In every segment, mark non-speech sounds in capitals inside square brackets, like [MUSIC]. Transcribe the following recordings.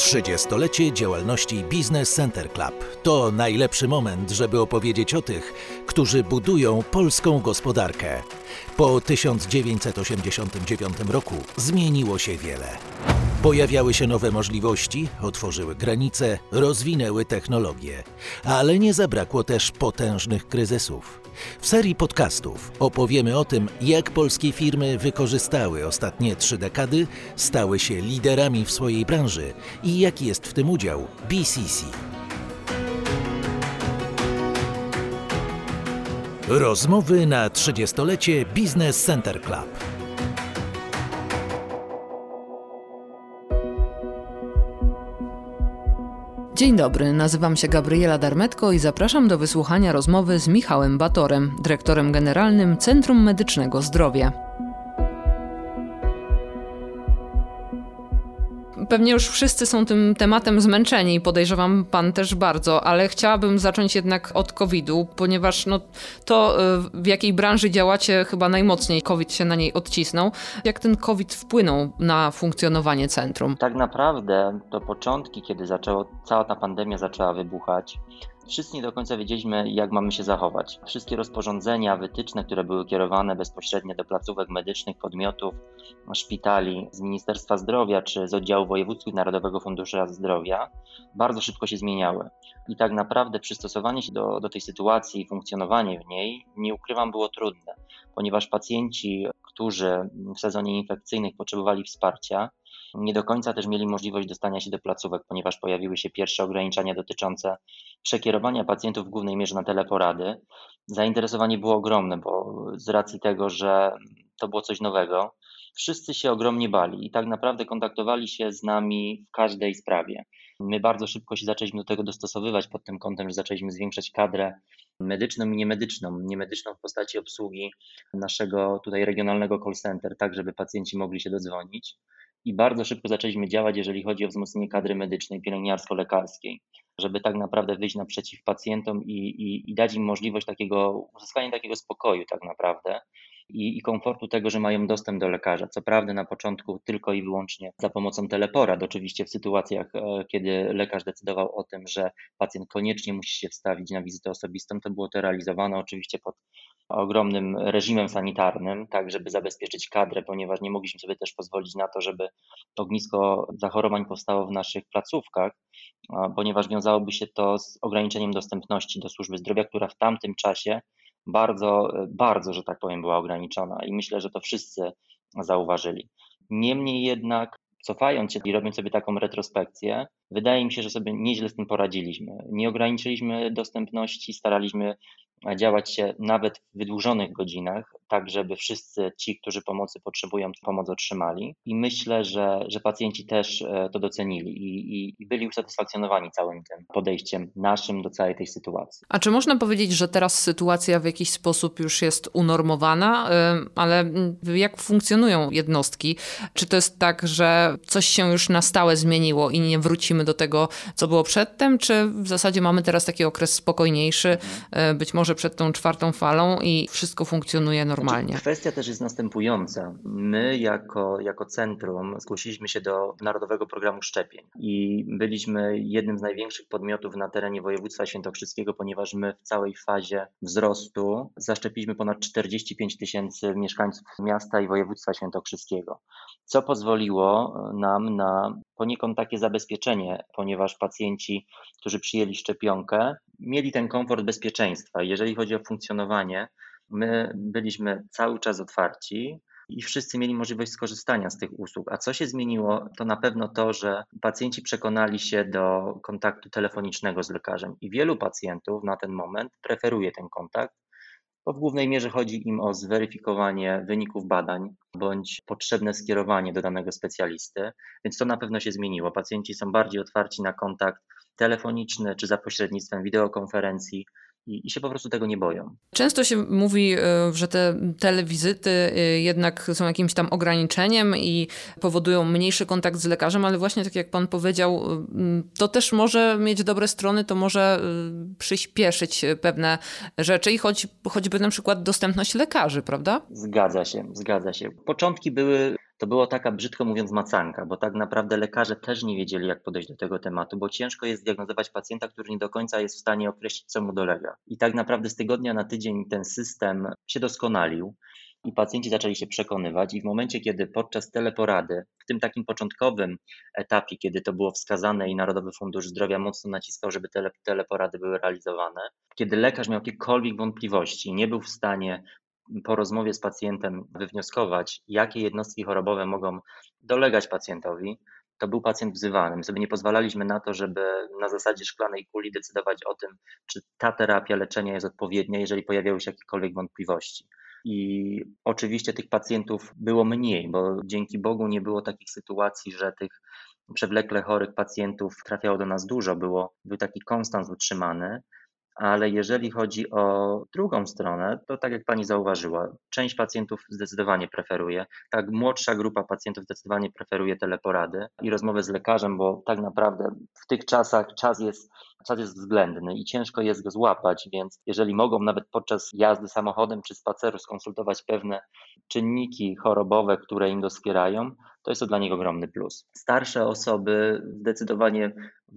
30-lecie działalności Business Center Club to najlepszy moment, żeby opowiedzieć o tych, którzy budują polską gospodarkę. Po 1989 roku zmieniło się wiele. Pojawiały się nowe możliwości, otworzyły granice, rozwinęły technologie, ale nie zabrakło też potężnych kryzysów. W serii podcastów opowiemy o tym, jak polskie firmy wykorzystały ostatnie trzy dekady, stały się liderami w swojej branży i jaki jest w tym udział BCC. Rozmowy na 30-lecie Business Center Club. Dzień dobry, nazywam się Gabriela Darmetko i zapraszam do wysłuchania rozmowy z Michałem Batorem, dyrektorem generalnym Centrum Medycznego Zdrowia. Pewnie już wszyscy są tym tematem zmęczeni i podejrzewam pan też bardzo, ale chciałabym zacząć jednak od COVID-u, ponieważ no, to y, w jakiej branży działacie chyba najmocniej COVID się na niej odcisnął. Jak ten COVID wpłynął na funkcjonowanie centrum? Tak naprawdę to początki, kiedy zaczęło, cała ta pandemia zaczęła wybuchać, Wszyscy nie do końca wiedzieliśmy, jak mamy się zachować. Wszystkie rozporządzenia, wytyczne, które były kierowane bezpośrednio do placówek medycznych, podmiotów, szpitali z Ministerstwa Zdrowia czy z oddziału wojewódzkich Narodowego Funduszu Zdrowia, bardzo szybko się zmieniały. I tak naprawdę przystosowanie się do, do tej sytuacji i funkcjonowanie w niej, nie ukrywam, było trudne, ponieważ pacjenci, którzy w sezonie infekcyjnych potrzebowali wsparcia, nie do końca też mieli możliwość dostania się do placówek, ponieważ pojawiły się pierwsze ograniczenia dotyczące przekierowania pacjentów w głównej mierze na teleporady. Zainteresowanie było ogromne, bo z racji tego, że to było coś nowego, wszyscy się ogromnie bali i tak naprawdę kontaktowali się z nami w każdej sprawie. My bardzo szybko się zaczęliśmy do tego dostosowywać pod tym kątem, że zaczęliśmy zwiększać kadrę medyczną i niemedyczną. Niemedyczną w postaci obsługi naszego tutaj regionalnego call center, tak żeby pacjenci mogli się dodzwonić i bardzo szybko zaczęliśmy działać, jeżeli chodzi o wzmocnienie kadry medycznej, pielęgniarsko-lekarskiej, żeby tak naprawdę wyjść naprzeciw pacjentom i, i, i dać im możliwość takiego uzyskania takiego spokoju tak naprawdę i, i komfortu tego, że mają dostęp do lekarza. Co prawda na początku tylko i wyłącznie za pomocą teleporad, oczywiście w sytuacjach, e, kiedy lekarz decydował o tym, że pacjent koniecznie musi się wstawić na wizytę osobistą, to było to realizowane oczywiście pod ogromnym reżimem sanitarnym, tak żeby zabezpieczyć kadrę, ponieważ nie mogliśmy sobie też pozwolić na to, żeby ognisko zachorowań powstało w naszych placówkach, ponieważ wiązałoby się to z ograniczeniem dostępności do służby zdrowia, która w tamtym czasie bardzo, bardzo, że tak powiem, była ograniczona i myślę, że to wszyscy zauważyli. Niemniej jednak, cofając się i robiąc sobie taką retrospekcję, wydaje mi się, że sobie nieźle z tym poradziliśmy. Nie ograniczyliśmy dostępności, staraliśmy działać się nawet w wydłużonych godzinach, tak żeby wszyscy ci, którzy pomocy potrzebują, pomoc otrzymali. I myślę, że, że pacjenci też e, to docenili i, i, i byli usatysfakcjonowani całym tym podejściem naszym do całej tej sytuacji. A czy można powiedzieć, że teraz sytuacja w jakiś sposób już jest unormowana, ale jak funkcjonują jednostki? Czy to jest tak, że coś się już na stałe zmieniło i nie wrócimy do tego, co było przedtem, czy w zasadzie mamy teraz taki okres spokojniejszy, e, być może przed tą czwartą falą i wszystko funkcjonuje normalnie? normalnie. Kwestia też jest następująca. My jako, jako centrum zgłosiliśmy się do Narodowego Programu Szczepień i byliśmy jednym z największych podmiotów na terenie województwa świętokrzyskiego, ponieważ my w całej fazie wzrostu zaszczepiliśmy ponad 45 tysięcy mieszkańców miasta i województwa świętokrzyskiego, co pozwoliło nam na poniekąd takie zabezpieczenie, ponieważ pacjenci, którzy przyjęli szczepionkę, mieli ten komfort bezpieczeństwa. Jeżeli chodzi o funkcjonowanie, my byliśmy cały czas otwarci i wszyscy mieli możliwość skorzystania z tych usług. A co się zmieniło, to na pewno to, że pacjenci przekonali się do kontaktu telefonicznego z lekarzem i wielu pacjentów na ten moment preferuje ten kontakt, bo w głównej mierze chodzi im o zweryfikowanie wyników badań bądź potrzebne skierowanie do danego specjalisty, więc to na pewno się zmieniło. Pacjenci są bardziej otwarci na kontakt telefoniczny czy za pośrednictwem wideokonferencji i, i się po prostu tego nie boją. Często się mówi, e, że te telewizyty e, jednak są jakimś tam ograniczeniem i powodują mniejszy kontakt z lekarzem, ale właśnie tak jak pan powiedział, e, to też może mieć dobre strony, to może przyspieszyć pewne rzeczy i choć, choćby na przykład dostępność lekarzy, prawda? Zgadza się, zgadza się. Początki były to było taka brzydko mówiąc macanka, bo tak naprawdę lekarze też nie wiedzieli, jak podejść do tego tematu, bo ciężko jest diagnozować pacjenta, który nie do końca jest w stanie określić, co mu dolega. I tak naprawdę z tygodnia na tydzień ten system się doskonalił i pacjenci zaczęli się przekonywać i w momencie, kiedy podczas teleporady, w tym takim początkowym etapie, kiedy to było wskazane i Narodowy Fundusz Zdrowia mocno naciskał, żeby tele, teleporady były realizowane, kiedy lekarz miał jakiekolwiek wątpliwości, nie był w stanie po rozmowie z pacjentem wywnioskować, jakie jednostki chorobowe mogą dolegać pacjentowi, to był pacjent wzywany. My sobie nie pozwalaliśmy na to, żeby na zasadzie szklanej kuli decydować o tym, czy ta terapia leczenia jest odpowiednia, jeżeli pojawiały się jakiekolwiek wątpliwości. I oczywiście tych pacjentów było mniej, bo dzięki Bogu nie było takich sytuacji, że tych przewlekle chorych pacjentów trafiało do nas dużo, było, był taki konstans utrzymany ale jeżeli chodzi o drugą stronę, to tak jak pani zauważyła, część pacjentów zdecydowanie preferuje, tak młodsza grupa pacjentów zdecydowanie preferuje teleporady i rozmowę z lekarzem, bo tak naprawdę w tych czasach czas jest, czas jest względny i ciężko jest go złapać, więc jeżeli mogą nawet podczas jazdy samochodem czy spaceru skonsultować pewne czynniki chorobowe, które im doskierają, to jest to dla nich ogromny plus. Starsze osoby zdecydowanie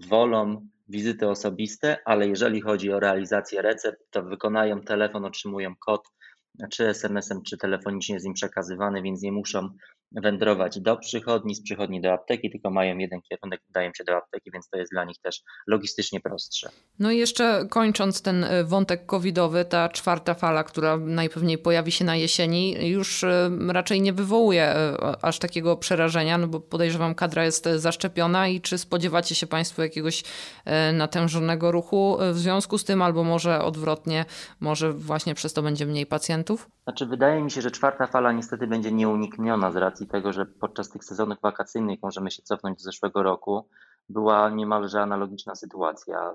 wolą wizyty osobiste, ale jeżeli chodzi o realizację recept, to wykonają telefon, otrzymują kod, czy SMS-em, czy telefonicznie jest im przekazywany, więc nie muszą wędrować do przychodni, z przychodni do apteki, tylko mają jeden kierunek, dają się do apteki, więc to jest dla nich też logistycznie prostsze. No i jeszcze kończąc ten e, wątek covidowy, ta czwarta fala, która najpewniej pojawi się na jesieni, już e, raczej nie wywołuje e, aż takiego przerażenia, no bo podejrzewam, kadra jest zaszczepiona i czy spodziewacie się Państwo jakiegoś natężonego ruchu w związku z tym, albo może odwrotnie, może właśnie przez to będzie mniej pacjentów? Znaczy, wydaje mi się, że czwarta fala niestety będzie nieunikniona z racji tego, że podczas tych sezonów wakacyjnych możemy się cofnąć do zeszłego roku. Była niemalże analogiczna sytuacja.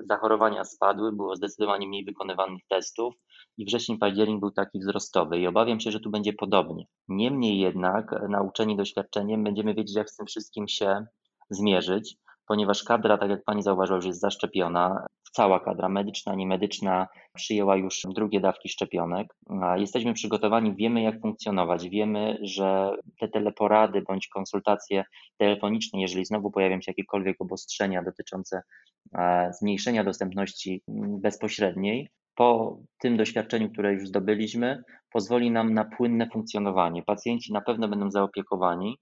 Y, zachorowania spadły, było zdecydowanie mniej wykonywanych testów i wrzesień, październik był taki wzrostowy i obawiam się, że tu będzie podobnie. Niemniej jednak, nauczeni doświadczeniem, będziemy wiedzieć, jak z tym wszystkim się zmierzyć ponieważ kadra, tak jak pani zauważyła, już jest zaszczepiona. Cała kadra medyczna, niemedyczna przyjęła już drugie dawki szczepionek. Jesteśmy przygotowani, wiemy jak funkcjonować, wiemy, że te teleporady bądź konsultacje telefoniczne, jeżeli znowu pojawią się jakiekolwiek obostrzenia dotyczące e, zmniejszenia dostępności bezpośredniej, po tym doświadczeniu, które już zdobyliśmy, pozwoli nam na płynne funkcjonowanie. Pacjenci na pewno będą zaopiekowani,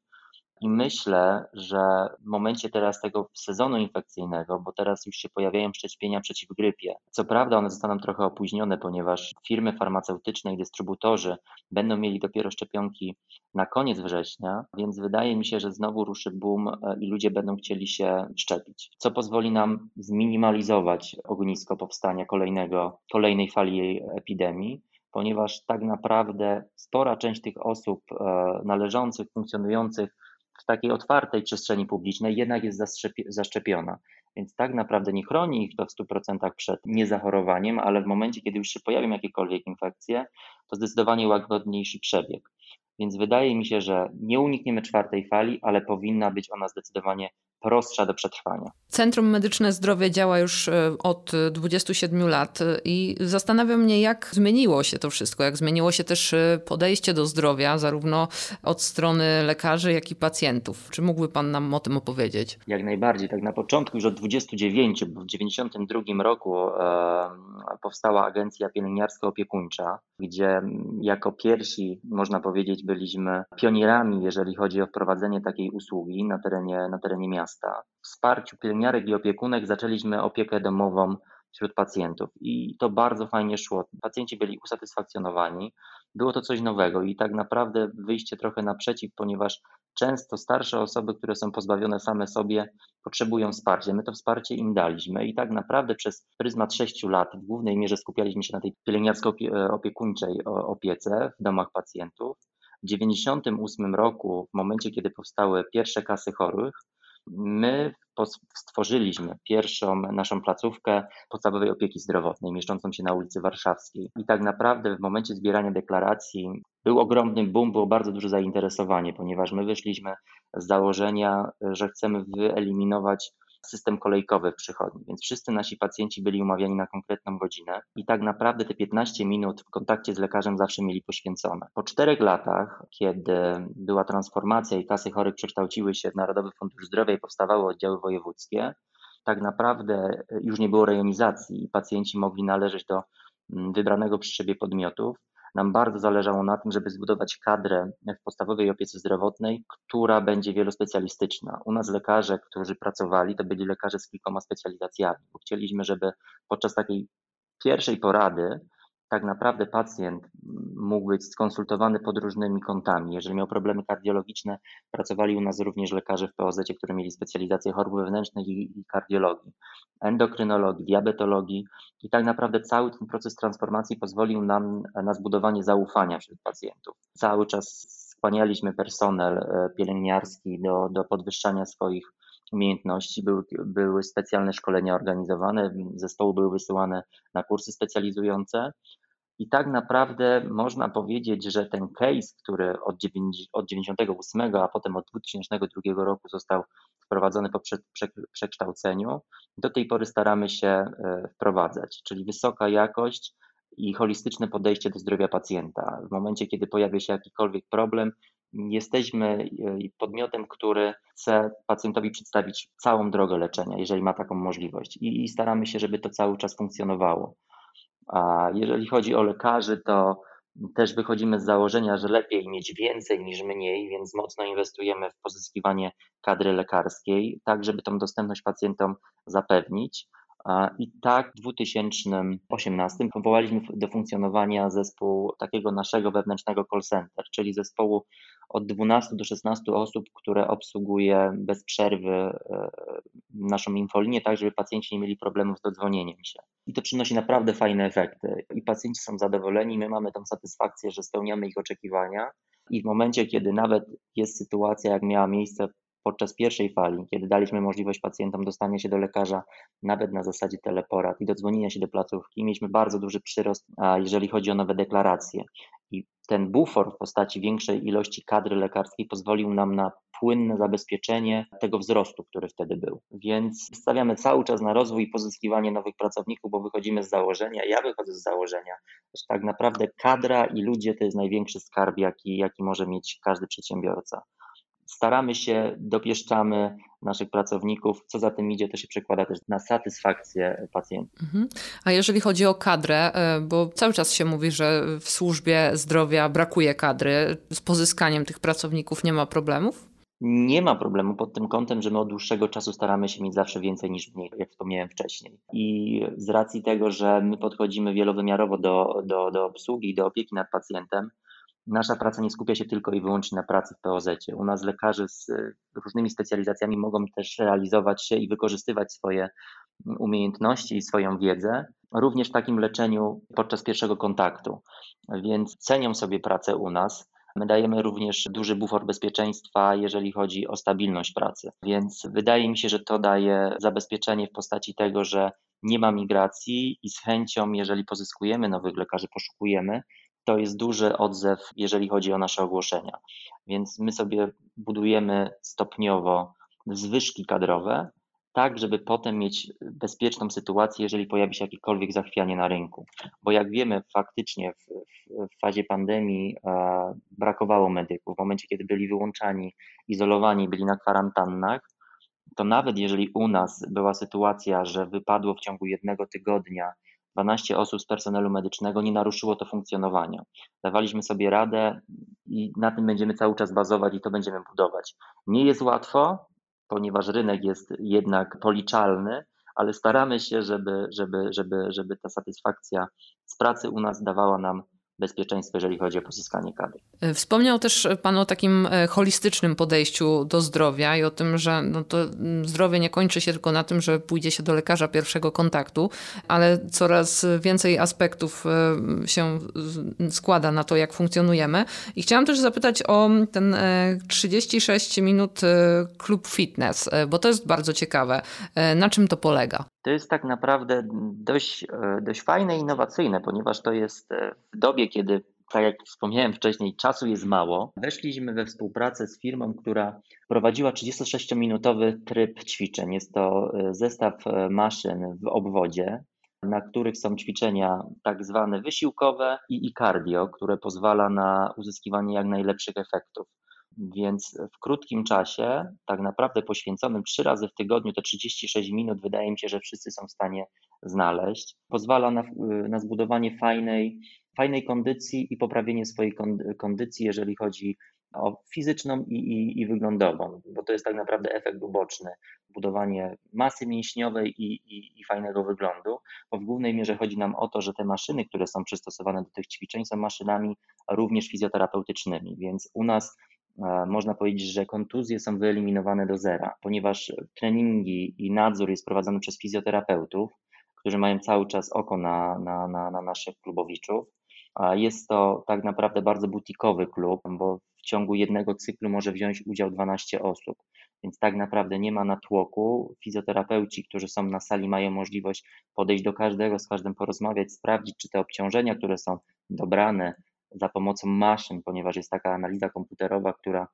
i myślę, że w momencie teraz tego sezonu infekcyjnego, bo teraz już się pojawiają szczepienia przeciw grypie, co prawda one zostaną trochę opóźnione, ponieważ firmy farmaceutyczne i dystrybutorzy będą mieli dopiero szczepionki na koniec września, więc wydaje mi się, że znowu ruszy boom e, i ludzie będą chcieli się szczepić, co pozwoli nam zminimalizować ognisko powstania kolejnego, kolejnej fali epidemii ponieważ tak naprawdę spora część tych osób e, należących, funkcjonujących w takiej otwartej przestrzeni publicznej jednak jest zaszczepiona. Więc tak naprawdę nie chroni ich to w 100% przed niezachorowaniem, ale w momencie, kiedy już się pojawią jakiekolwiek infekcje, to zdecydowanie łagodniejszy przebieg. Więc wydaje mi się, że nie unikniemy czwartej fali, ale powinna być ona zdecydowanie prostsza do przetrwania. Centrum Medyczne Zdrowie działa już e, od 27 lat i zastanawia mnie, jak zmieniło się to wszystko, jak zmieniło się też e, podejście do zdrowia, zarówno od strony lekarzy, jak i pacjentów. Czy mógłby Pan nam o tym opowiedzieć? Jak najbardziej. Tak na początku, już od 29, bo w 92 roku e, powstała agencja pielęgniarsko-opiekuńcza, gdzie jako pierwsi, można powiedzieć, byliśmy pionierami, jeżeli chodzi o wprowadzenie takiej usługi na terenie, na terenie miasta. W wsparciu pielęgniarek i opiekunek zaczęliśmy opiekę domową wśród pacjentów i to bardzo fajnie szło. Pacjenci byli usatysfakcjonowani. Było to coś nowego i tak naprawdę wyjście trochę naprzeciw, ponieważ często starsze osoby, które są pozbawione same sobie, potrzebują wsparcia. My to wsparcie im daliśmy i tak naprawdę przez pryzmat sześciu lat w głównej mierze skupialiśmy się na tej pielęgniarsko-opiekuńczej opiece w domach pacjentów. W 1998 roku, w momencie kiedy powstały pierwsze kasy chorych, My stworzyliśmy pierwszą naszą placówkę podstawowej opieki zdrowotnej, mieszczącą się na ulicy Warszawskiej. I tak naprawdę w momencie zbierania deklaracji był ogromny boom, było bardzo duże zainteresowanie, ponieważ my wyszliśmy z założenia, że chcemy wyeliminować system kolejkowy w przychodni, więc wszyscy nasi pacjenci byli umawiani na konkretną godzinę i tak naprawdę te 15 minut w kontakcie z lekarzem zawsze mieli poświęcone. Po czterech latach, kiedy była transformacja i kasy chorych przekształciły się w Narodowy Fundusz Zdrowia i powstawały oddziały wojewódzkie, tak naprawdę już nie było rejonizacji i pacjenci mogli należeć do mm, wybranego przy siebie podmiotów nam bardzo zależało na tym, żeby zbudować kadrę w podstawowej opiece zdrowotnej, która będzie wielospecjalistyczna. U nas lekarze, którzy pracowali, to byli lekarze z kilkoma specjalizacjami, bo chcieliśmy, żeby podczas takiej pierwszej porady tak naprawdę pacjent mógł być skonsultowany pod różnymi kątami. Jeżeli miał problemy kardiologiczne, pracowali u nas również lekarze w POZ, którzy mieli specjalizację chorób wewnętrznych i, kardiologii, endokrynologii, diabetologii i tak naprawdę cały ten proces transformacji pozwolił nam na zbudowanie zaufania wśród pacjentów. Cały czas skłanialiśmy personel e, pielęgniarski do, do podwyższania swoich umiejętności, były, były specjalne szkolenia organizowane, zespoły były wysyłane na kursy specjalizujące. I tak naprawdę można powiedzieć, że ten case, który od 1998, a potem od 2002 roku został wprowadzony po przekształceniu, do tej pory staramy się e, wprowadzać, czyli wysoka jakość i holistyczne podejście do zdrowia pacjenta. W momencie, kiedy pojawia się jakikolwiek problem, jesteśmy e, podmiotem, który chce pacjentowi przedstawić całą drogę leczenia, jeżeli ma taką możliwość, i, staramy się, żeby to cały czas funkcjonowało. A jeżeli chodzi o lekarzy, to też wychodzimy z założenia, że lepiej mieć więcej niż mniej, więc mocno inwestujemy w pozyskiwanie kadry lekarskiej, tak żeby tą dostępność pacjentom zapewnić. I tak w 2018 powołaliśmy do funkcjonowania zespół takiego naszego wewnętrznego call center, czyli zespołu od 12 do 16 osób, które obsługuje bez przerwy e, naszą infolinię, tak żeby pacjenci nie mieli problemów z dodzwonieniem się. I to przynosi naprawdę fajne efekty. I pacjenci są zadowoleni, my mamy tą satysfakcję, że spełniamy ich oczekiwania. I w momencie, kiedy nawet jest sytuacja, jak miała miejsce podczas pierwszej fali, kiedy daliśmy możliwość pacjentom dostania się do lekarza nawet na zasadzie teleporad i dodzwonienia się do placówki, mieliśmy bardzo duży przyrost, jeżeli chodzi o nowe deklaracje. I ten bufor w postaci większej ilości kadry lekarskiej pozwolił nam na płynne zabezpieczenie tego wzrostu, który wtedy był. Więc stawiamy cały czas na rozwój i pozyskiwanie nowych pracowników, bo wychodzimy z założenia, ja wychodzę z założenia, że tak naprawdę kadra i ludzie to jest największy skarb, jaki, jaki może mieć każdy przedsiębiorca staramy się, dopieszczamy naszych pracowników. Co za tym idzie, to się przekłada też na satysfakcję pacjentów. Mhm. A jeżeli chodzi o kadrę, e, bo cały czas się mówi, że w służbie zdrowia brakuje kadry, z pozyskaniem tych pracowników nie ma problemów? Nie ma problemu pod tym kątem, że my od dłuższego czasu staramy się mieć zawsze więcej niż mniej, jak wspomniałem wcześniej. I z racji tego, że my podchodzimy wielowymiarowo do, do, do obsługi, do opieki nad pacjentem, Nasza praca nie skupia się tylko i wyłącznie na pracy w POZ. U nas lekarze z różnymi specjalizacjami mogą też realizować się i wykorzystywać swoje umiejętności i swoją wiedzę, również w takim leczeniu podczas pierwszego kontaktu. Więc cenią sobie pracę u nas. My dajemy również duży bufor bezpieczeństwa, jeżeli chodzi o stabilność pracy. Więc wydaje mi się, że to daje zabezpieczenie w postaci tego, że nie ma migracji i z chęcią, jeżeli pozyskujemy nowych lekarzy, poszukujemy, to jest duży odzew, jeżeli chodzi o nasze ogłoszenia. Więc my sobie budujemy stopniowo zwyżki kadrowe, tak, żeby potem mieć bezpieczną sytuację, jeżeli pojawi się jakiekolwiek zachwianie na rynku. Bo jak wiemy, faktycznie w, w fazie pandemii e, brakowało medyków. W momencie, kiedy byli wyłączani, izolowani, byli na kwarantannach, to nawet jeżeli u nas była sytuacja, że wypadło w ciągu jednego tygodnia 12 osób z personelu medycznego, nie naruszyło to funkcjonowania. Dawaliśmy sobie radę i na tym będziemy cały czas bazować i to będziemy budować. Nie jest łatwo, ponieważ rynek jest jednak policzalny, ale staramy się, żeby, żeby, żeby, żeby ta satysfakcja z pracy u nas dawała nam bezpieczeństwo, jeżeli chodzi o pozyskanie kadry. E, wspomniał też Pan o takim e, holistycznym podejściu do zdrowia i o tym, że no to mm, zdrowie nie kończy się tylko na tym, że pójdzie się do lekarza pierwszego kontaktu, ale coraz więcej aspektów e, się składa na to, jak funkcjonujemy. I chciałam też zapytać o ten 36 minut klub fitness, bo to jest bardzo ciekawe. Na czym to polega? To jest tak naprawdę dość, dość fajne i innowacyjne, ponieważ to jest w dobie, kiedy tak jak wspomniałem wcześniej, czasu jest mało. Weszliśmy we współpracę z firmą, która prowadziła 36-minutowy tryb ćwiczeń. Jest to e, zestaw e, maszyn w obwodzie, na których są ćwiczenia tak zwane wysiłkowe i, i cardio, które pozwala na uzyskiwanie jak najlepszych efektów. Więc w krótkim czasie, tak naprawdę poświęconym trzy razy w tygodniu, te 36 minut, wydaje mi się, że wszyscy są w stanie znaleźć. Pozwala na, na zbudowanie fajnej, fajnej kondycji i poprawienie swojej kondycji, jeżeli chodzi o fizyczną i, i, i wyglądową, bo to jest tak naprawdę efekt uboczny, budowanie masy mięśniowej i, i, i fajnego wyglądu, bo w głównej mierze chodzi nam o to, że te maszyny, które są przystosowane do tych ćwiczeń, są maszynami również fizjoterapeutycznymi, więc u nas e, można powiedzieć, że kontuzje są wyeliminowane do zera, ponieważ treningi i nadzór jest prowadzony przez fizjoterapeutów, którzy mają cały czas oko na, na, na, na naszych klubowiczów. Jest to tak naprawdę bardzo butikowy klub, bo w ciągu jednego cyklu może wziąć udział 12 osób. Więc tak naprawdę nie ma natłoku. Fizjoterapeuci, którzy są na sali, mają możliwość podejść do każdego, z każdym porozmawiać, sprawdzić, czy te obciążenia, które są dobrane za pomocą maszyn, ponieważ jest taka analiza komputerowa, która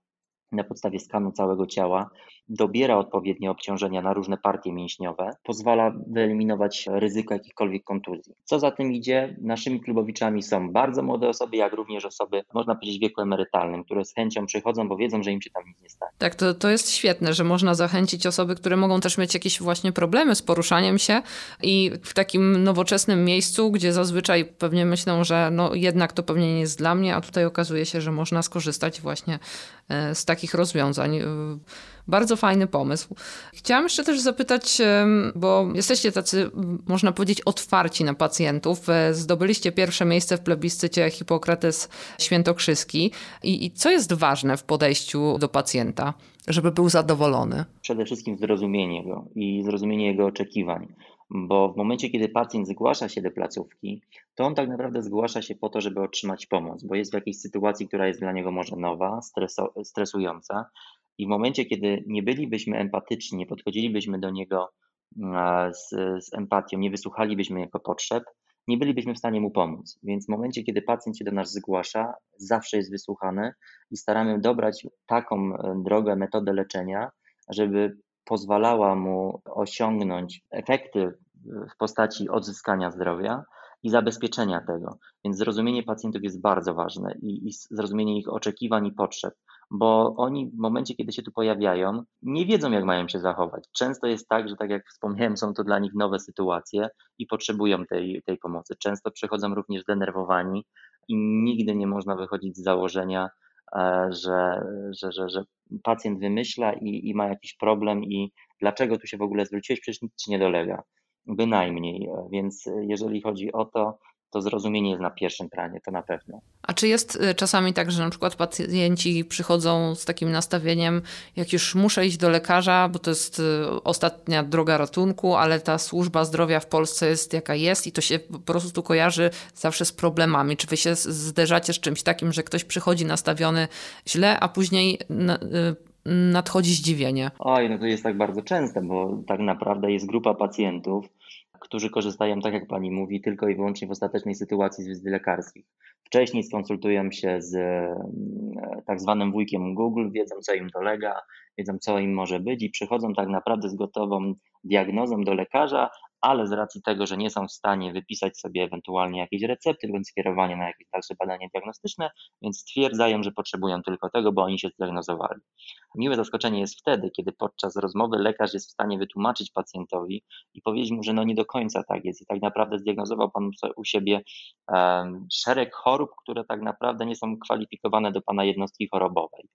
na podstawie skanu całego ciała dobiera odpowiednie obciążenia na różne partie mięśniowe, pozwala wyeliminować ryzyko jakichkolwiek kontuzji. Co za tym idzie, naszymi klubowiczami są bardzo młode osoby, jak również osoby, można powiedzieć, w wieku emerytalnym, które z chęcią przychodzą, bo wiedzą, że im się tam nic nie stanie. Tak, to, to jest świetne, że można zachęcić osoby, które mogą też mieć jakieś właśnie problemy z poruszaniem się i w takim nowoczesnym miejscu, gdzie zazwyczaj pewnie myślą, że no jednak to pewnie nie jest dla mnie, a tutaj okazuje się, że można skorzystać właśnie z takich rozwiązań. E, bardzo fajny pomysł. Chciałam jeszcze też zapytać, bo jesteście tacy, można powiedzieć, otwarci na pacjentów. E, zdobyliście pierwsze miejsce w plebiscycie Hipokrates Świętokrzyski. I, I co jest ważne w podejściu do pacjenta, żeby był zadowolony? Przede wszystkim zrozumienie go i zrozumienie jego oczekiwań bo w momencie, kiedy pacjent zgłasza się do placówki, to on tak naprawdę zgłasza się po to, żeby otrzymać pomoc, bo jest w jakiejś sytuacji, która jest dla niego może nowa, streso, stresująca. I w momencie, kiedy nie bylibyśmy empatyczni, nie podchodzilibyśmy do niego z, z empatią, nie wysłuchalibyśmy jego potrzeb, nie bylibyśmy w stanie mu pomóc. Więc w momencie, kiedy pacjent się do nas zgłasza, zawsze jest wysłuchany i staramy dobrać taką e, drogę, metodę leczenia, żeby pozwalała mu osiągnąć efekty w postaci odzyskania zdrowia i zabezpieczenia tego. Więc zrozumienie pacjentów jest bardzo ważne i, i zrozumienie ich oczekiwań i potrzeb, bo oni w momencie, kiedy się tu pojawiają, nie wiedzą, jak mają się zachować. Często jest tak, że tak jak wspomniałem, są to dla nich nowe sytuacje i potrzebują tej, tej pomocy. Często przychodzą również zdenerwowani i nigdy nie można wychodzić z założenia, że, że, że, że pacjent wymyśla i, i ma jakiś problem i dlaczego tu się w ogóle zwróciłeś, przecież nic ci nie dolega. Bynajmniej. Więc jeżeli chodzi o to, to zrozumienie jest na pierwszym planie, to na pewno. A czy jest y, czasami tak, że na przykład pacjenci przychodzą z takim nastawieniem, jak już muszę iść do lekarza, bo to jest y, ostatnia droga ratunku, ale ta służba zdrowia w Polsce jest jaka jest i to się po prostu kojarzy zawsze z problemami. Czy wy się zderzacie z czymś takim, że ktoś przychodzi nastawiony źle, a później y, nadchodzi zdziwienie? Oj, no to jest tak bardzo częste, bo tak naprawdę jest grupa pacjentów, którzy korzystają, tak jak pani mówi, tylko i wyłącznie w ostatecznej sytuacji z wizyty lekarskich. Wcześniej skonsultują się z mm, tak zwanym wujkiem Google, wiedzą co im dolega, wiedzą co im może być i przychodzą tak naprawdę z gotową diagnozą do lekarza, ale z racji tego, że nie są w stanie wypisać sobie ewentualnie jakieś recepty bądź skierowanie na jakieś dalsze badania diagnostyczne, więc stwierdzają, że potrzebują tylko tego, bo oni się zdiagnozowali. Miłe zaskoczenie jest wtedy, kiedy podczas rozmowy lekarz jest w stanie wytłumaczyć pacjentowi i powiedzieć mu, że no nie do końca tak jest i tak naprawdę zdiagnozował pan u siebie szereg chorób, które tak naprawdę nie są kwalifikowane do pana jednostki chorobowej.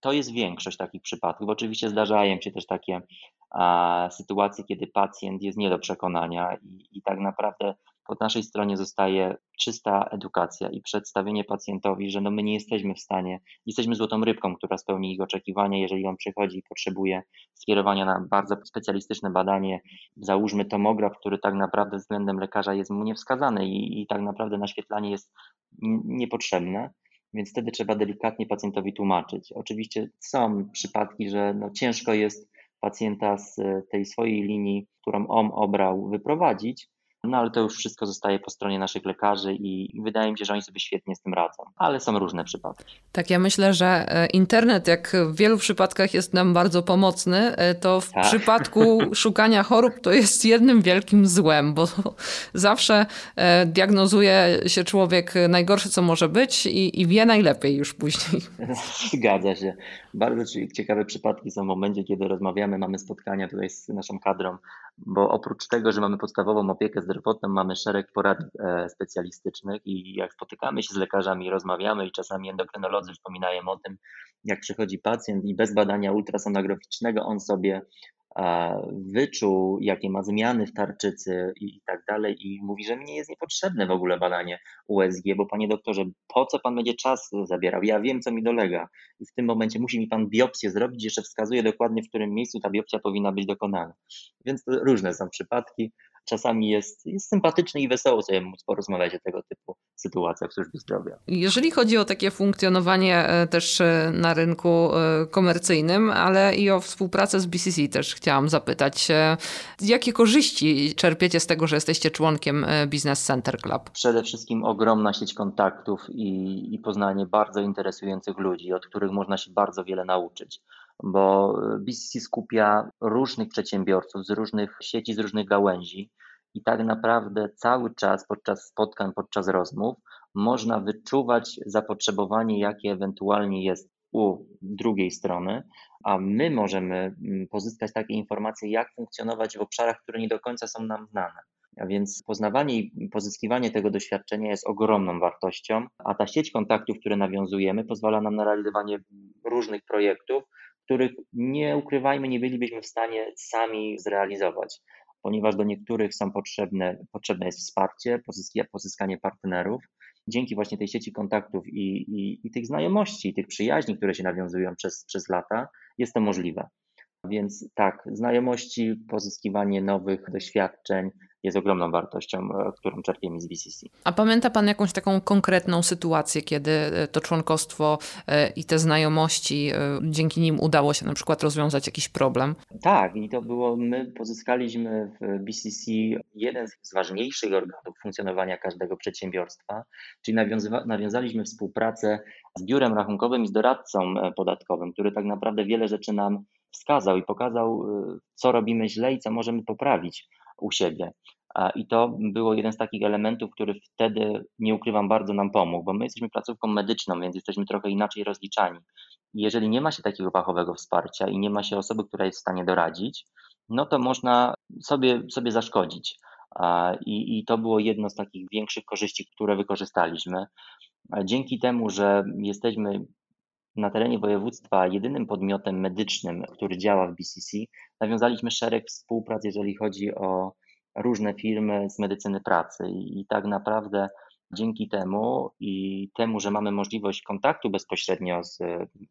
To jest większość takich przypadków. Oczywiście zdarzają się też takie a, sytuacje, kiedy pacjent jest nie do przekonania i, i tak naprawdę po naszej stronie zostaje czysta edukacja i przedstawienie pacjentowi, że no my nie jesteśmy w stanie, jesteśmy złotą rybką, która spełni ich oczekiwania, jeżeli on przychodzi i potrzebuje skierowania na bardzo specjalistyczne badanie, załóżmy tomograf, który tak naprawdę względem lekarza jest mu niewskazany i, i tak naprawdę naświetlanie jest niepotrzebne więc wtedy trzeba delikatnie pacjentowi tłumaczyć. Oczywiście są przypadki, że no ciężko jest pacjenta z tej swojej linii, którą on obrał, wyprowadzić, no ale to już wszystko zostaje po stronie naszych lekarzy i wydaje mi się, że oni sobie świetnie z tym radzą, ale są różne przypadki. Tak, ja myślę, że e, internet, jak w wielu przypadkach jest nam bardzo pomocny, e, to w tak. przypadku [LAUGHS] szukania chorób to jest jednym wielkim złem, bo zawsze e, diagnozuje się człowiek najgorsze, co może być i, i wie najlepiej już później. [LAUGHS] Zgadza się. Bardzo ciekawe przypadki są w momencie, kiedy rozmawiamy, mamy spotkania tutaj z naszą kadrą, bo oprócz tego, że mamy podstawową opiekę zdrowotną, mamy szereg porad e, specjalistycznych i jak spotykamy się z lekarzami, rozmawiamy i czasami endokrynolodzy wspominają o tym, jak przychodzi pacjent i bez badania ultrasonograficznego on sobie wyczuł, jakie ma zmiany w tarczycy i, tak dalej, i mówi, że mnie jest niepotrzebne w ogóle badanie USG, bo panie doktorze, po co pan będzie czas zabierał? Ja wiem, co mi dolega. I w tym momencie musi mi pan biopsję zrobić, jeszcze wskazuje dokładnie, w którym miejscu ta biopsja powinna być dokonana. Więc różne są przypadki czasami jest, jest sympatyczny i wesoło sobie móc porozmawiać o tego typu sytuacjach w służbie zdrowia. Jeżeli chodzi o takie funkcjonowanie e, też e, na rynku e, komercyjnym, ale i o współpracę z BCC też chciałam zapytać. Jakie korzyści czerpiecie z tego, że jesteście członkiem Business Center Club? Przede wszystkim ogromna sieć kontaktów i, i poznanie bardzo interesujących ludzi, od których można się bardzo wiele nauczyć bo BCC skupia różnych przedsiębiorców z różnych sieci, z różnych gałęzi i tak naprawdę cały czas podczas spotkań, podczas rozmów można wyczuwać zapotrzebowanie, jakie ewentualnie jest u drugiej strony, a my możemy mm, pozyskać takie informacje, jak funkcjonować w obszarach, które nie do końca są nam znane. A więc poznawanie i pozyskiwanie tego doświadczenia jest ogromną wartością, a ta sieć kontaktów, które nawiązujemy, pozwala nam na realizowanie różnych projektów, których nie ukrywajmy, nie bylibyśmy w stanie sami zrealizować, ponieważ do niektórych są potrzebne, potrzebne jest wsparcie, pozyskanie partnerów. Dzięki właśnie tej sieci kontaktów i, i, i tych znajomości, tych przyjaźni, które się nawiązują przez, przez lata, jest to możliwe. Więc tak, znajomości, pozyskiwanie nowych doświadczeń, jest ogromną wartością, e, którą czerpiemy z VCC. A pamięta Pan jakąś taką konkretną sytuację, kiedy e, to członkostwo e, i te znajomości, dzięki nim udało się na przykład rozwiązać jakiś problem? Tak, i to było, my pozyskaliśmy w BCC jeden z ważniejszych organów funkcjonowania każdego przedsiębiorstwa, czyli nawiązaliśmy współpracę z biurem rachunkowym i z doradcą podatkowym, który tak naprawdę wiele rzeczy nam wskazał i pokazał, co robimy źle i co możemy poprawić u siebie. I to było jeden z takich elementów, który wtedy, nie ukrywam, bardzo nam pomógł, bo my jesteśmy placówką medyczną, więc jesteśmy trochę inaczej rozliczani. Jeżeli nie ma się takiego fachowego wsparcia i nie ma się osoby, która jest w stanie doradzić, no to można sobie, sobie zaszkodzić. I, I to było jedno z takich większych korzyści, które wykorzystaliśmy. Dzięki temu, że jesteśmy na terenie województwa jedynym podmiotem medycznym, który działa w BCC, nawiązaliśmy szereg współprac, jeżeli chodzi o różne firmy z medycyny pracy i tak naprawdę dzięki temu i temu, że mamy możliwość kontaktu bezpośrednio z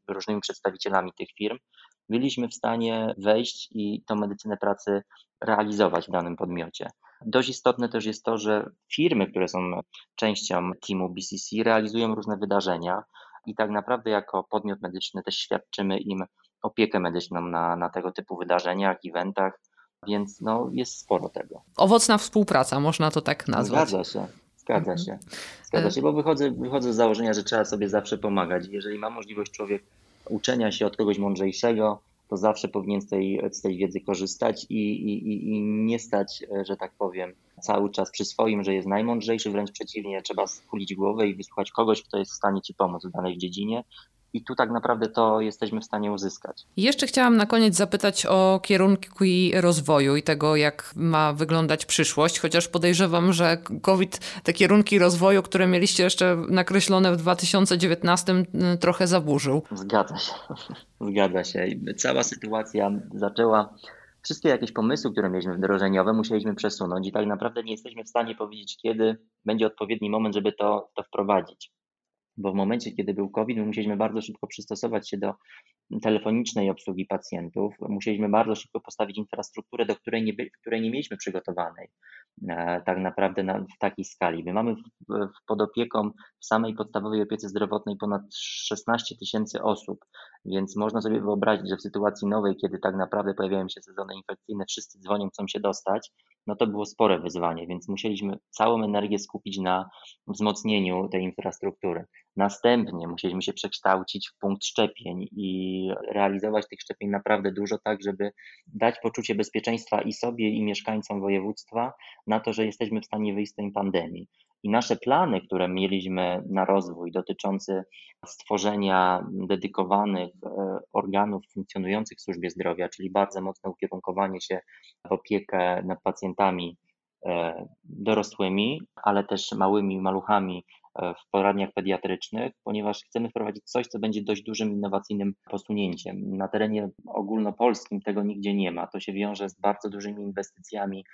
różnymi przedstawicielami tych firm, byliśmy w stanie wejść i tą medycynę pracy realizować w danym podmiocie. Dość istotne też jest to, że firmy, które są częścią teamu BCC, realizują różne wydarzenia i tak naprawdę jako podmiot medyczny też świadczymy im opiekę medyczną na, na tego typu wydarzeniach, eventach więc no, jest sporo tego. Owocna współpraca, można to tak nazwać. Zgadza się, zgadza mhm. się. Zgadza się, bo wychodzę, wychodzę z założenia, że trzeba sobie zawsze pomagać. Jeżeli ma możliwość człowiek uczenia się od kogoś mądrzejszego, to zawsze powinien z tej, z tej wiedzy korzystać i, i, i nie stać, że tak powiem, cały czas przy swoim, że jest najmądrzejszy, wręcz przeciwnie, trzeba skulić głowę i wysłuchać kogoś, kto jest w stanie ci pomóc w danej dziedzinie i tu tak naprawdę to jesteśmy w stanie uzyskać. Jeszcze chciałam na koniec zapytać o kierunki rozwoju i tego, jak ma wyglądać przyszłość, chociaż podejrzewam, że COVID te kierunki rozwoju, które mieliście jeszcze nakreślone w 2019 trochę zaburzył. Zgadza się, [LAUGHS] zgadza się. Cała sytuacja zaczęła wszystkie jakieś pomysły, które mieliśmy wdrożeniowe, musieliśmy przesunąć i tak naprawdę nie jesteśmy w stanie powiedzieć, kiedy będzie odpowiedni moment, żeby to, to wprowadzić bo w momencie, kiedy był COVID, my musieliśmy bardzo szybko przystosować się do telefonicznej obsługi pacjentów. Musieliśmy bardzo szybko postawić infrastrukturę, do której nie, której nie mieliśmy przygotowanej e, tak naprawdę na, w takiej skali. My mamy w, w, pod opieką w samej podstawowej opiece zdrowotnej ponad 16 tysięcy osób Więc można sobie wyobrazić, że w sytuacji nowej, kiedy tak naprawdę pojawiają się sezony infekcyjne, wszyscy dzwonią, chcą się dostać, no to było spore wyzwanie, więc musieliśmy całą energię skupić na wzmocnieniu tej infrastruktury. Następnie musieliśmy się przekształcić w punkt szczepień i realizować tych szczepień naprawdę dużo, tak żeby dać poczucie bezpieczeństwa i sobie, i mieszkańcom województwa na to, że jesteśmy w stanie wyjść z tej pandemii. I nasze plany, które mieliśmy na rozwój dotyczący stworzenia dedykowanych e, organów funkcjonujących w służbie zdrowia, czyli bardzo mocne ukierunkowanie się w opiekę nad pacjentami e, dorosłymi, ale też małymi maluchami e, w poradniach pediatrycznych, ponieważ chcemy wprowadzić coś, co będzie dość dużym innowacyjnym posunięciem. Na terenie ogólnopolskim tego nigdzie nie ma. To się wiąże z bardzo dużymi inwestycjami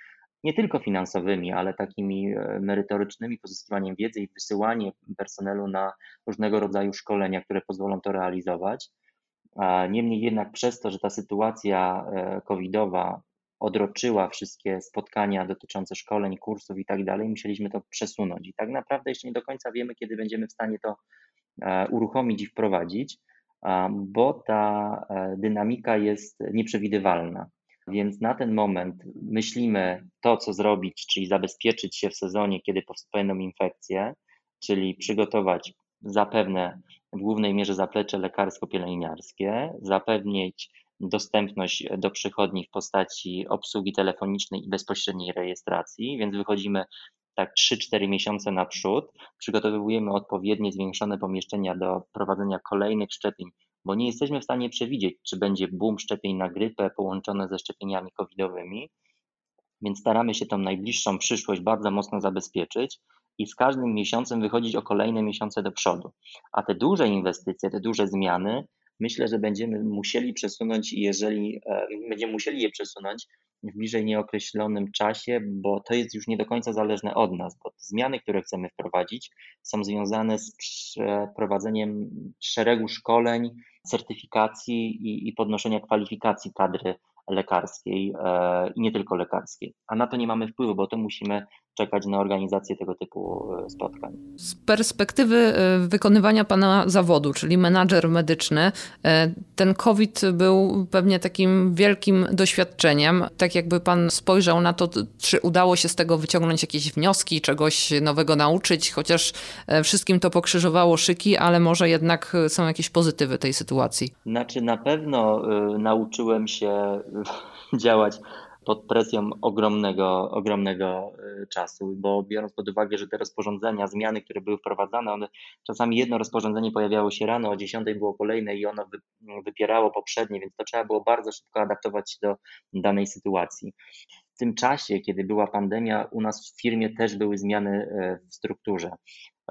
nie tylko finansowymi, ale takimi e, merytorycznymi, pozyskiwaniem wiedzy i wysyłanie personelu na różnego rodzaju szkolenia, które pozwolą to realizować. Niemniej jednak przez to, że ta sytuacja e, covidowa odroczyła wszystkie spotkania dotyczące szkoleń, kursów i tak dalej, musieliśmy to przesunąć. I tak naprawdę jeszcze nie do końca wiemy, kiedy będziemy w stanie to e, uruchomić i wprowadzić, bo ta dynamika jest nieprzewidywalna. Więc na ten moment myślimy to, co zrobić, czyli zabezpieczyć się w sezonie, kiedy powstają infekcje, czyli przygotować zapewne w głównej mierze zaplecze lekarsko-pielęgniarskie, zapewnić dostępność do przychodni w postaci obsługi telefonicznej i bezpośredniej rejestracji, więc wychodzimy tak 3-4 miesiące naprzód, przygotowujemy odpowiednie zwiększone pomieszczenia do prowadzenia kolejnych szczepień bo nie jesteśmy w stanie przewidzieć, czy będzie boom szczepień na grypę połączone ze szczepieniami covidowymi, więc staramy się tą najbliższą przyszłość bardzo mocno zabezpieczyć i z każdym miesiącem wychodzić o kolejne miesiące do przodu. A te duże inwestycje, te duże zmiany, myślę, że będziemy musieli przesunąć, jeżeli e, będziemy musieli je przesunąć w bliżej nieokreślonym czasie, bo to jest już nie do końca zależne od nas, bo zmiany, które chcemy wprowadzić, są związane z przeprowadzeniem szeregu szkoleń, certyfikacji i, i podnoszenia kwalifikacji kadry lekarskiej e, i nie tylko lekarskiej. A na to nie mamy wpływu, bo to musimy czekać na organizację tego typu e, spotkań. Z perspektywy e, wykonywania pana zawodu, czyli menadżer medyczny, ten COVID był pewnie takim wielkim doświadczeniem. Tak jakby pan spojrzał na to, czy udało się z tego wyciągnąć jakieś wnioski, czegoś nowego nauczyć, chociaż wszystkim to pokrzyżowało szyki, ale może jednak są jakieś pozytywy tej sytuacji. Znaczy na pewno nauczyłem się [LAUGHS] działać pod presją ogromnego, ogromnego y, czasu, bo biorąc pod uwagę, że te rozporządzenia, zmiany, które były wprowadzane, one czasami jedno rozporządzenie pojawiało się rano, o 10 było kolejne i ono wypierało poprzednie, więc to trzeba było bardzo szybko adaptować się do danej sytuacji. W tym czasie, kiedy była pandemia, u nas w firmie też były zmiany y, w strukturze.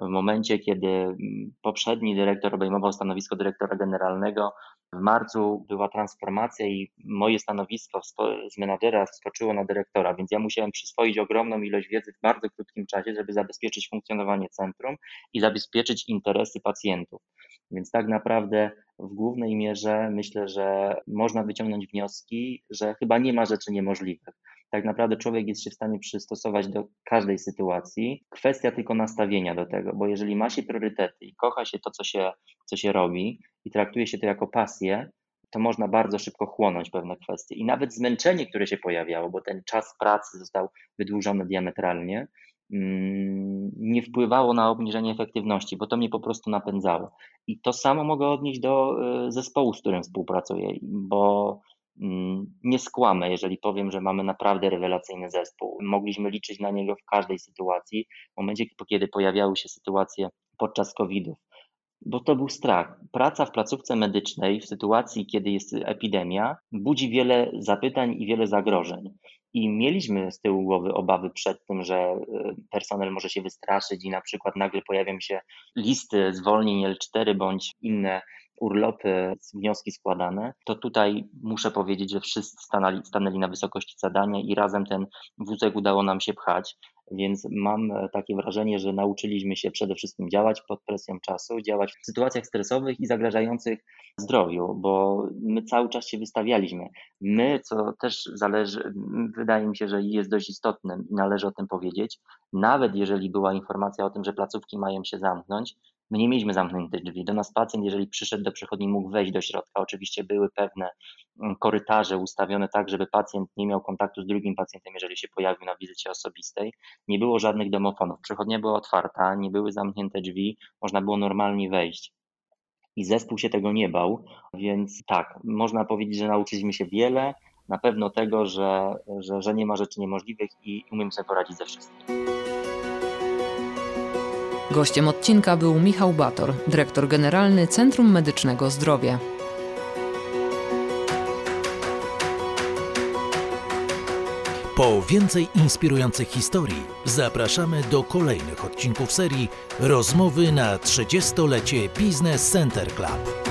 W momencie, kiedy poprzedni dyrektor obejmował stanowisko dyrektora generalnego, w marcu była transformacja i moje stanowisko z menadżera wskoczyło na dyrektora, więc ja musiałem przyswoić ogromną ilość wiedzy w bardzo krótkim czasie, żeby zabezpieczyć funkcjonowanie centrum i zabezpieczyć interesy pacjentów. Więc tak naprawdę w głównej mierze myślę, że można wyciągnąć wnioski, że chyba nie ma rzeczy niemożliwych. Tak naprawdę człowiek jest się w stanie przystosować do każdej sytuacji. Kwestia tylko nastawienia do tego, bo jeżeli ma się priorytety i kocha się to, co się, co się robi i traktuje się to jako pasję, to można bardzo szybko chłonąć pewne kwestie. I nawet zmęczenie, które się pojawiało, bo ten czas pracy został wydłużony diametralnie, nie wpływało na obniżenie efektywności, bo to mnie po prostu napędzało. I to samo mogę odnieść do y, zespołu, z którym współpracuję, bo Mm, nie skłamę, jeżeli powiem, że mamy naprawdę rewelacyjny zespół. Mogliśmy liczyć na niego w każdej sytuacji, w momencie, kiedy pojawiały się sytuacje podczas COVID-ów, bo to był strach. Praca w placówce medycznej w sytuacji, kiedy jest epidemia, budzi wiele zapytań i wiele zagrożeń. I mieliśmy z tyłu głowy obawy przed tym, że y, personel może się wystraszyć i na przykład nagle pojawią się listy zwolnień L4 bądź inne urlopy, wnioski składane, to tutaj muszę powiedzieć, że wszyscy stanęli, stanęli na wysokości zadania i razem ten wózek udało nam się pchać. Więc mam e, takie wrażenie, że nauczyliśmy się przede wszystkim działać pod presją czasu, działać w sytuacjach stresowych i zagrażających zdrowiu, bo my cały czas się wystawialiśmy. My, co też zależy, wydaje mi się, że jest dość istotne i należy o tym powiedzieć, nawet jeżeli była informacja o tym, że placówki mają się zamknąć, My nie mieliśmy zamkniętych drzwi. Do nas pacjent, jeżeli przyszedł do przychodni, mógł wejść do środka. Oczywiście były pewne mm, korytarze ustawione tak, żeby pacjent nie miał kontaktu z drugim pacjentem, jeżeli się pojawił na wizycie osobistej. Nie było żadnych domofonów. Przychodnia była otwarta, nie były zamknięte drzwi, można było normalnie wejść. I zespół się tego nie bał, więc tak, można powiedzieć, że nauczyliśmy się wiele, na pewno tego, że, że, że nie ma rzeczy niemożliwych i umiemy sobie poradzić ze wszystkim. Gościem odcinka był Michał Bator, dyrektor generalny Centrum Medycznego Zdrowie. Po więcej inspirujących historii zapraszamy do kolejnych odcinków serii Rozmowy na 30-lecie Business Center Club.